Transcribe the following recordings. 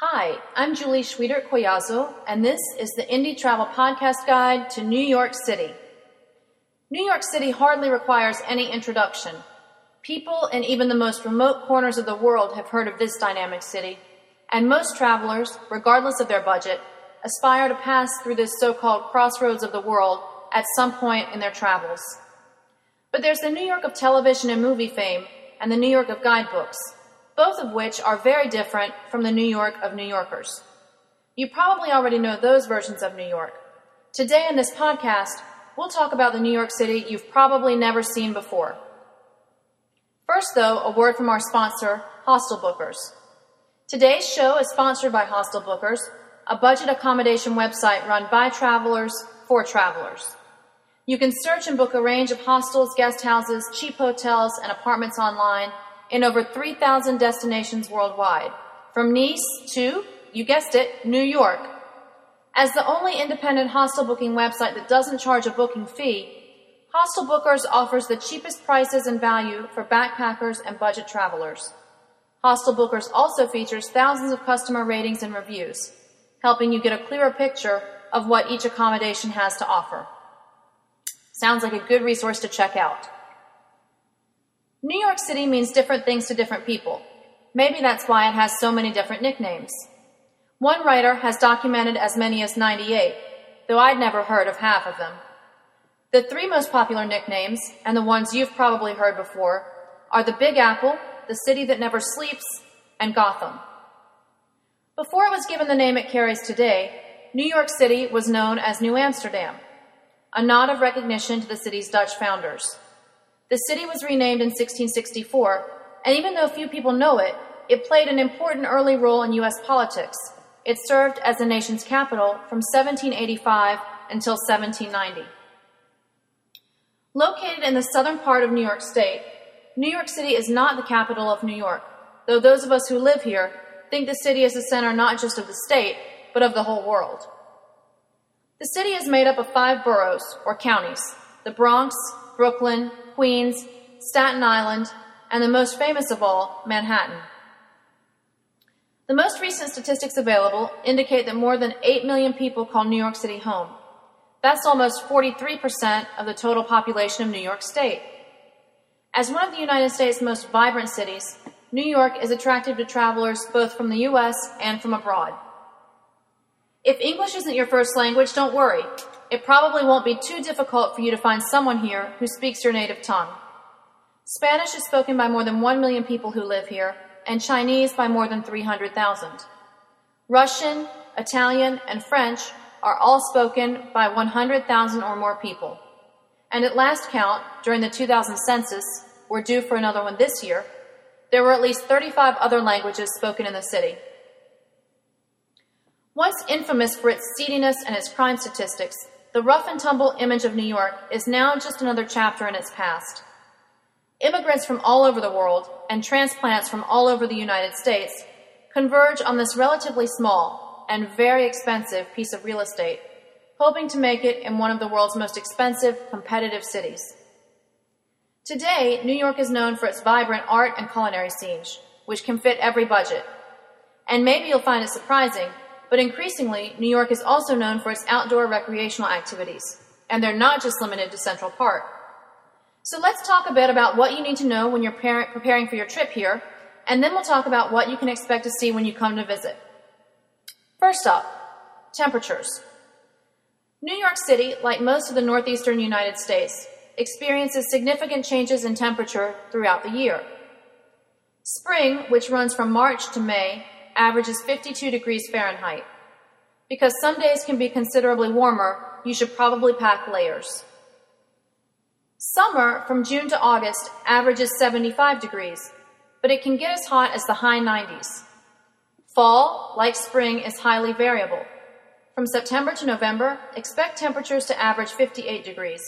Hi, I'm Julie Schwieder Collazo, and this is the Indie Travel Podcast Guide to New York City. New York City hardly requires any introduction. People in even the most remote corners of the world have heard of this dynamic city, and most travelers, regardless of their budget, aspire to pass through this so called crossroads of the world at some point in their travels. But there's the New York of television and movie fame, and the New York of guidebooks both of which are very different from the New York of New Yorkers. You probably already know those versions of New York. Today in this podcast, we'll talk about the New York City you've probably never seen before. First, though, a word from our sponsor, Hostel Bookers. Today's show is sponsored by Hostel Bookers, a budget accommodation website run by travelers for travelers. You can search and book a range of hostels, guest houses, cheap hotels, and apartments online in over 3,000 destinations worldwide, from Nice to, you guessed it, New York. As the only independent hostel booking website that doesn't charge a booking fee, Hostel Bookers offers the cheapest prices and value for backpackers and budget travelers. Hostel Bookers also features thousands of customer ratings and reviews, helping you get a clearer picture of what each accommodation has to offer. Sounds like a good resource to check out. New York City means different things to different people. Maybe that's why it has so many different nicknames. One writer has documented as many as 98, though I'd never heard of half of them. The three most popular nicknames, and the ones you've probably heard before, are the Big Apple, the city that never sleeps, and Gotham. Before it was given the name it carries today, New York City was known as New Amsterdam, a nod of recognition to the city's Dutch founders. The city was renamed in 1664, and even though few people know it, it played an important early role in U.S. politics. It served as the nation's capital from 1785 until 1790. Located in the southern part of New York State, New York City is not the capital of New York, though those of us who live here think the city is the center not just of the state, but of the whole world. The city is made up of five boroughs, or counties the Bronx, Brooklyn, Queens, Staten Island, and the most famous of all, Manhattan. The most recent statistics available indicate that more than 8 million people call New York City home. That's almost 43% of the total population of New York State. As one of the United States' most vibrant cities, New York is attractive to travelers both from the U.S. and from abroad. If English isn't your first language, don't worry it probably won't be too difficult for you to find someone here who speaks your native tongue. Spanish is spoken by more than 1 million people who live here, and Chinese by more than 300,000. Russian, Italian, and French are all spoken by 100,000 or more people. And at last count, during the 2000 census, we're due for another one this year, there were at least 35 other languages spoken in the city. Once infamous for its seediness and its crime statistics, the rough and tumble image of New York is now just another chapter in its past. Immigrants from all over the world and transplants from all over the United States converge on this relatively small and very expensive piece of real estate, hoping to make it in one of the world's most expensive, competitive cities. Today, New York is known for its vibrant art and culinary scene, which can fit every budget. And maybe you'll find it surprising but increasingly, New York is also known for its outdoor recreational activities, and they're not just limited to Central Park. So let's talk a bit about what you need to know when you're preparing for your trip here, and then we'll talk about what you can expect to see when you come to visit. First up, temperatures. New York City, like most of the northeastern United States, experiences significant changes in temperature throughout the year. Spring, which runs from March to May, averages 52 degrees Fahrenheit. Because some days can be considerably warmer, you should probably pack layers. Summer, from June to August, averages 75 degrees, but it can get as hot as the high 90s. Fall, like spring, is highly variable. From September to November, expect temperatures to average 58 degrees.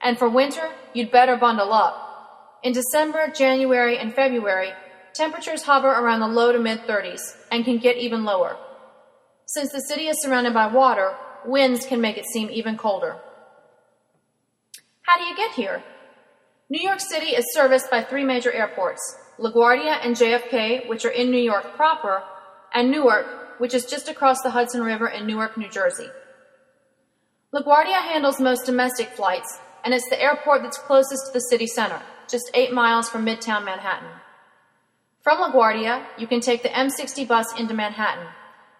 And for winter, you'd better bundle up. In December, January, and February, temperatures hover around the low to mid 30s and can get even lower. Since the city is surrounded by water, winds can make it seem even colder. How do you get here? New York City is serviced by three major airports LaGuardia and JFK, which are in New York proper, and Newark, which is just across the Hudson River in Newark, New Jersey. LaGuardia handles most domestic flights, and it's the airport that's closest to the city center, just eight miles from Midtown Manhattan. From LaGuardia, you can take the M60 bus into Manhattan,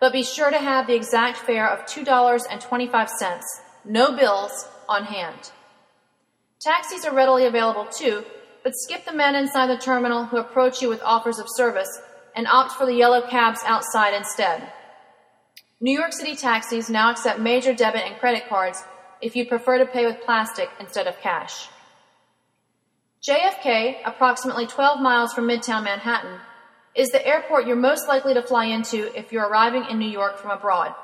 but be sure to have the exact fare of $2.25, no bills, on hand. Taxis are readily available too, but skip the men inside the terminal who approach you with offers of service and opt for the yellow cabs outside instead. New York City taxis now accept major debit and credit cards if you prefer to pay with plastic instead of cash. JFK, approximately 12 miles from Midtown Manhattan, is the airport you're most likely to fly into if you're arriving in New York from abroad.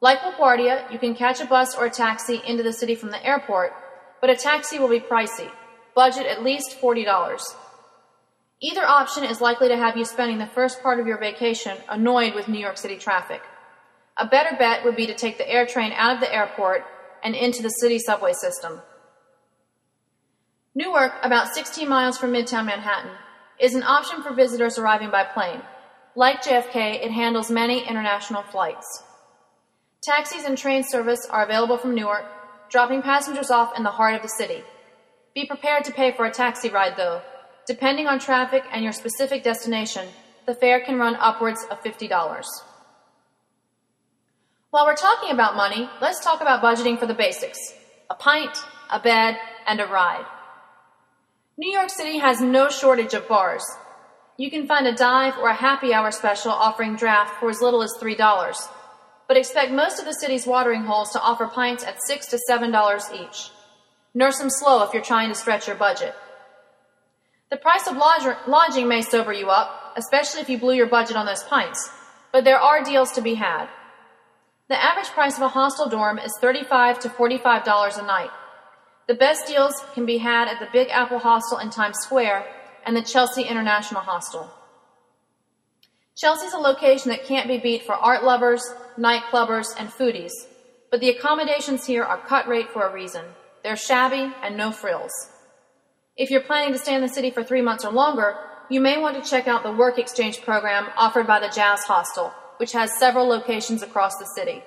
Like LaGuardia, you can catch a bus or a taxi into the city from the airport, but a taxi will be pricey. Budget at least $40. Either option is likely to have you spending the first part of your vacation annoyed with New York City traffic. A better bet would be to take the AirTrain out of the airport and into the city subway system. Newark, about 16 miles from Midtown Manhattan, is an option for visitors arriving by plane. Like JFK, it handles many international flights. Taxis and train service are available from Newark, dropping passengers off in the heart of the city. Be prepared to pay for a taxi ride, though. Depending on traffic and your specific destination, the fare can run upwards of $50. While we're talking about money, let's talk about budgeting for the basics a pint, a bed, and a ride. New York City has no shortage of bars. You can find a dive or a happy hour special offering draft for as little as $3, but expect most of the city's watering holes to offer pints at 6 to $7 each. Nurse them slow if you're trying to stretch your budget. The price of lodging may sober you up, especially if you blew your budget on those pints, but there are deals to be had. The average price of a hostel dorm is 35 to $45 a night. The best deals can be had at the Big Apple Hostel in Times Square and the Chelsea International Hostel. Chelsea's a location that can't be beat for art lovers, nightclubbers, and foodies, but the accommodations here are cut rate for a reason. They're shabby and no frills. If you're planning to stay in the city for three months or longer, you may want to check out the work exchange program offered by the Jazz Hostel, which has several locations across the city.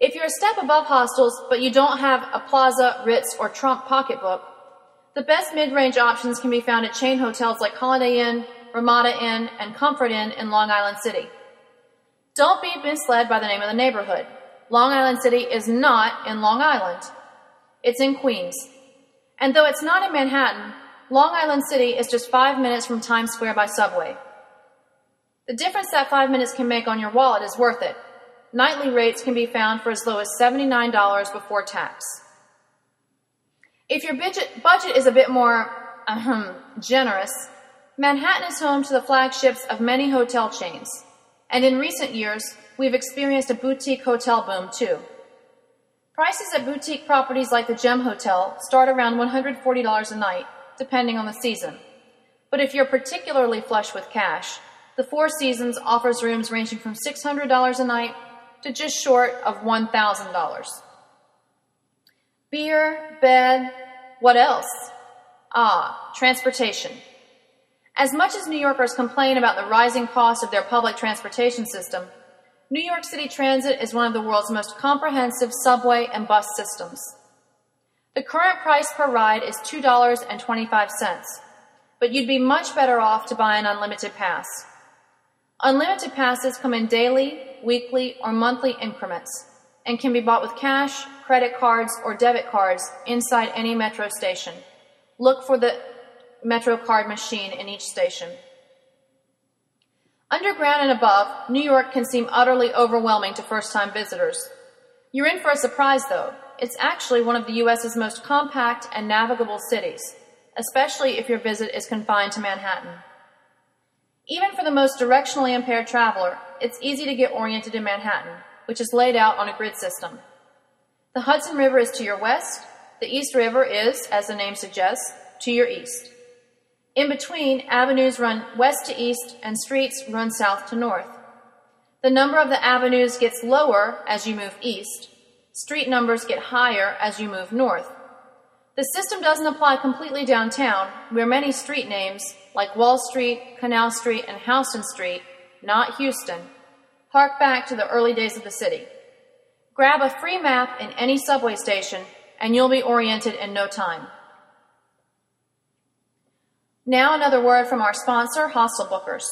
If you're a step above hostels, but you don't have a Plaza, Ritz, or Trump pocketbook, the best mid-range options can be found at chain hotels like Holiday Inn, Ramada Inn, and Comfort Inn in Long Island City. Don't be misled by the name of the neighborhood. Long Island City is not in Long Island. It's in Queens. And though it's not in Manhattan, Long Island City is just five minutes from Times Square by subway. The difference that five minutes can make on your wallet is worth it. Nightly rates can be found for as low as $79 before tax. If your budget, budget is a bit more generous, Manhattan is home to the flagships of many hotel chains. And in recent years, we've experienced a boutique hotel boom too. Prices at boutique properties like the Gem Hotel start around $140 a night, depending on the season. But if you're particularly flush with cash, the Four Seasons offers rooms ranging from $600 a night to just short of $1,000. Beer, bed, what else? Ah, transportation. As much as New Yorkers complain about the rising cost of their public transportation system, New York City Transit is one of the world's most comprehensive subway and bus systems. The current price per ride is $2.25, but you'd be much better off to buy an unlimited pass. Unlimited passes come in daily, weekly, or monthly increments and can be bought with cash, credit cards, or debit cards inside any metro station. Look for the metro card machine in each station. Underground and above, New York can seem utterly overwhelming to first time visitors. You're in for a surprise though. It's actually one of the US's most compact and navigable cities, especially if your visit is confined to Manhattan. Even for the most directionally impaired traveler, it's easy to get oriented in Manhattan, which is laid out on a grid system. The Hudson River is to your west, the East River is, as the name suggests, to your east. In between, avenues run west to east and streets run south to north. The number of the avenues gets lower as you move east. Street numbers get higher as you move north. The system doesn't apply completely downtown, where many street names, like Wall Street, Canal Street, and Houston Street, not Houston, hark back to the early days of the city. Grab a free map in any subway station and you'll be oriented in no time. Now, another word from our sponsor, Hostel Bookers.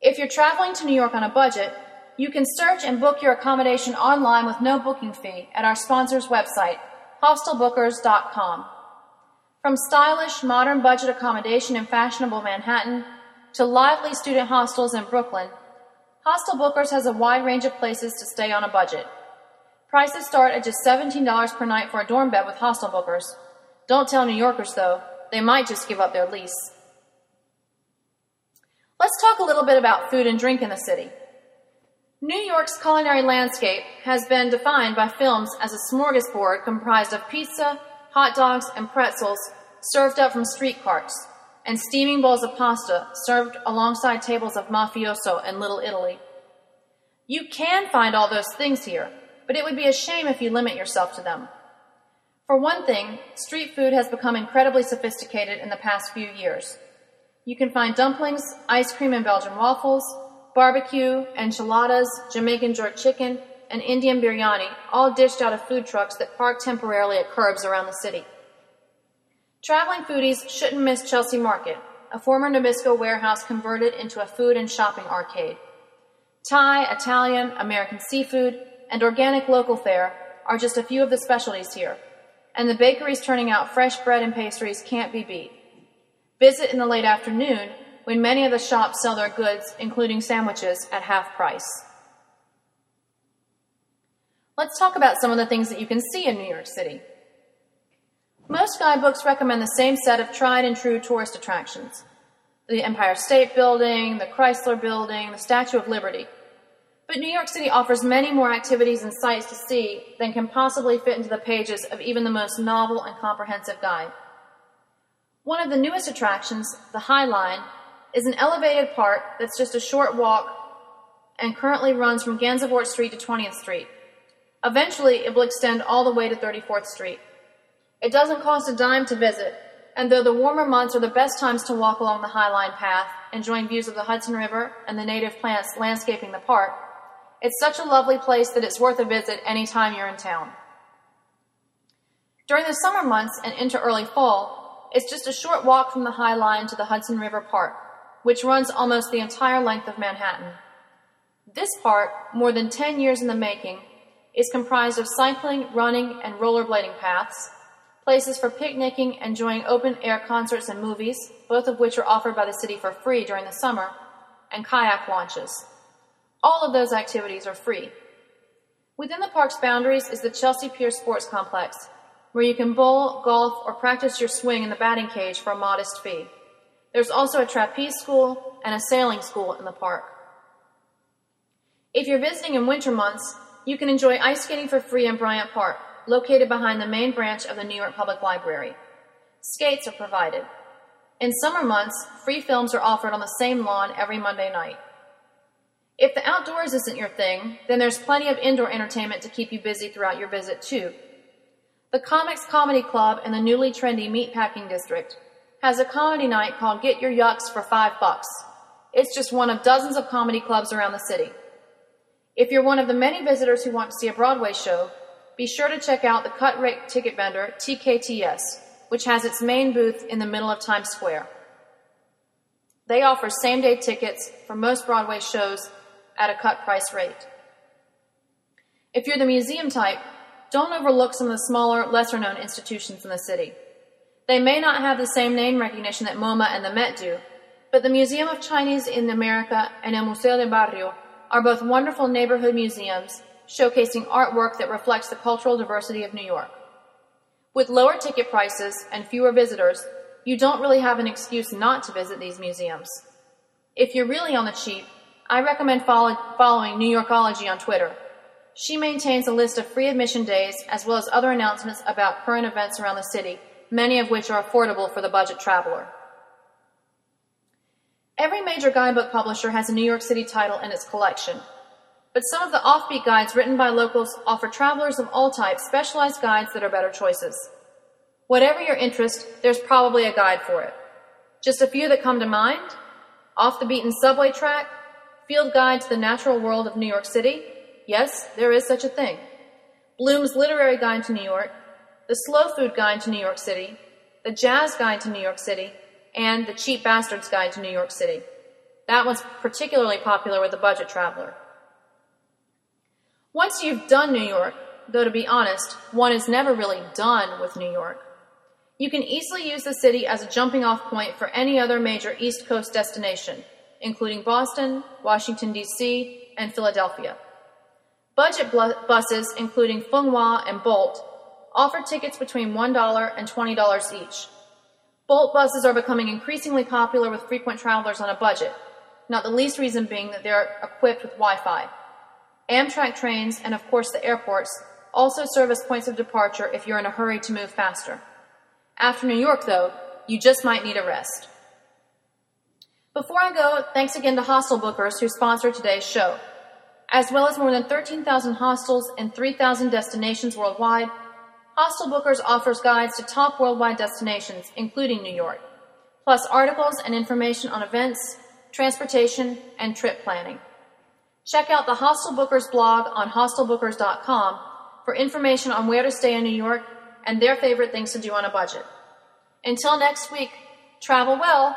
If you're traveling to New York on a budget, you can search and book your accommodation online with no booking fee at our sponsor's website, hostelbookers.com. From stylish, modern budget accommodation in fashionable Manhattan to lively student hostels in Brooklyn, Hostel Bookers has a wide range of places to stay on a budget. Prices start at just $17 per night for a dorm bed with Hostel Bookers. Don't tell New Yorkers, though, they might just give up their lease. Let's talk a little bit about food and drink in the city. New York's culinary landscape has been defined by films as a smorgasbord comprised of pizza, hot dogs, and pretzels served up from street carts, and steaming bowls of pasta served alongside tables of mafioso in Little Italy. You can find all those things here, but it would be a shame if you limit yourself to them. For one thing, street food has become incredibly sophisticated in the past few years. You can find dumplings, ice cream and Belgian waffles, barbecue, enchiladas, Jamaican jerk chicken, and Indian biryani, all dished out of food trucks that park temporarily at curbs around the city. Traveling foodies shouldn't miss Chelsea Market, a former Nabisco warehouse converted into a food and shopping arcade. Thai, Italian, American seafood, and organic local fare are just a few of the specialties here, and the bakeries turning out fresh bread and pastries can't be beat. Visit in the late afternoon when many of the shops sell their goods, including sandwiches, at half price. Let's talk about some of the things that you can see in New York City. Most guidebooks recommend the same set of tried and true tourist attractions the Empire State Building, the Chrysler Building, the Statue of Liberty. But New York City offers many more activities and sights to see than can possibly fit into the pages of even the most novel and comprehensive guide. One of the newest attractions, the High Line, is an elevated park that's just a short walk and currently runs from Gansevoort Street to 20th Street. Eventually, it will extend all the way to 34th Street. It doesn't cost a dime to visit, and though the warmer months are the best times to walk along the High Line path, enjoying views of the Hudson River and the native plants landscaping the park, it's such a lovely place that it's worth a visit any time you're in town. During the summer months and into early fall, it's just a short walk from the High Line to the Hudson River Park, which runs almost the entire length of Manhattan. This park, more than 10 years in the making, is comprised of cycling, running, and rollerblading paths, places for picnicking, enjoying open air concerts and movies, both of which are offered by the city for free during the summer, and kayak launches. All of those activities are free. Within the park's boundaries is the Chelsea Pier Sports Complex, where you can bowl, golf, or practice your swing in the batting cage for a modest fee. There's also a trapeze school and a sailing school in the park. If you're visiting in winter months, you can enjoy ice skating for free in Bryant Park, located behind the main branch of the New York Public Library. Skates are provided. In summer months, free films are offered on the same lawn every Monday night. If the outdoors isn't your thing, then there's plenty of indoor entertainment to keep you busy throughout your visit, too. The Comix Comedy Club in the newly trendy Meatpacking District has a comedy night called Get Your Yucks for five bucks. It's just one of dozens of comedy clubs around the city. If you're one of the many visitors who want to see a Broadway show, be sure to check out the cut rate ticket vendor TKTS, which has its main booth in the middle of Times Square. They offer same day tickets for most Broadway shows at a cut price rate. If you're the museum type, don't overlook some of the smaller, lesser known institutions in the city. They may not have the same name recognition that MoMA and the Met do, but the Museum of Chinese in America and El Museo del Barrio are both wonderful neighborhood museums showcasing artwork that reflects the cultural diversity of New York. With lower ticket prices and fewer visitors, you don't really have an excuse not to visit these museums. If you're really on the cheap, I recommend follow- following New Yorkology on Twitter. She maintains a list of free admission days as well as other announcements about current events around the city many of which are affordable for the budget traveler. Every major guidebook publisher has a New York City title in its collection, but some of the offbeat guides written by locals offer travelers of all types specialized guides that are better choices. Whatever your interest, there's probably a guide for it. Just a few that come to mind Off the Beaten Subway Track, Field Guide to the Natural World of New York City. Yes, there is such a thing. Bloom's Literary Guide to New York, the Slow Food Guide to New York City, the Jazz Guide to New York City, and the Cheap Bastards Guide to New York City. That one's particularly popular with the budget traveler. Once you've done New York, though to be honest, one is never really done with New York, you can easily use the city as a jumping off point for any other major East Coast destination, including Boston, Washington, D.C., and Philadelphia. Budget buses, including Fung Wah and Bolt, offer tickets between $1 and $20 each. Bolt buses are becoming increasingly popular with frequent travelers on a budget, not the least reason being that they're equipped with Wi Fi. Amtrak trains, and of course the airports, also serve as points of departure if you're in a hurry to move faster. After New York, though, you just might need a rest. Before I go, thanks again to Hostel Bookers who sponsor today's show. As well as more than 13,000 hostels and 3,000 destinations worldwide, Hostel Bookers offers guides to top worldwide destinations, including New York, plus articles and information on events, transportation, and trip planning. Check out the Hostel Bookers blog on hostelbookers.com for information on where to stay in New York and their favorite things to do on a budget. Until next week, travel well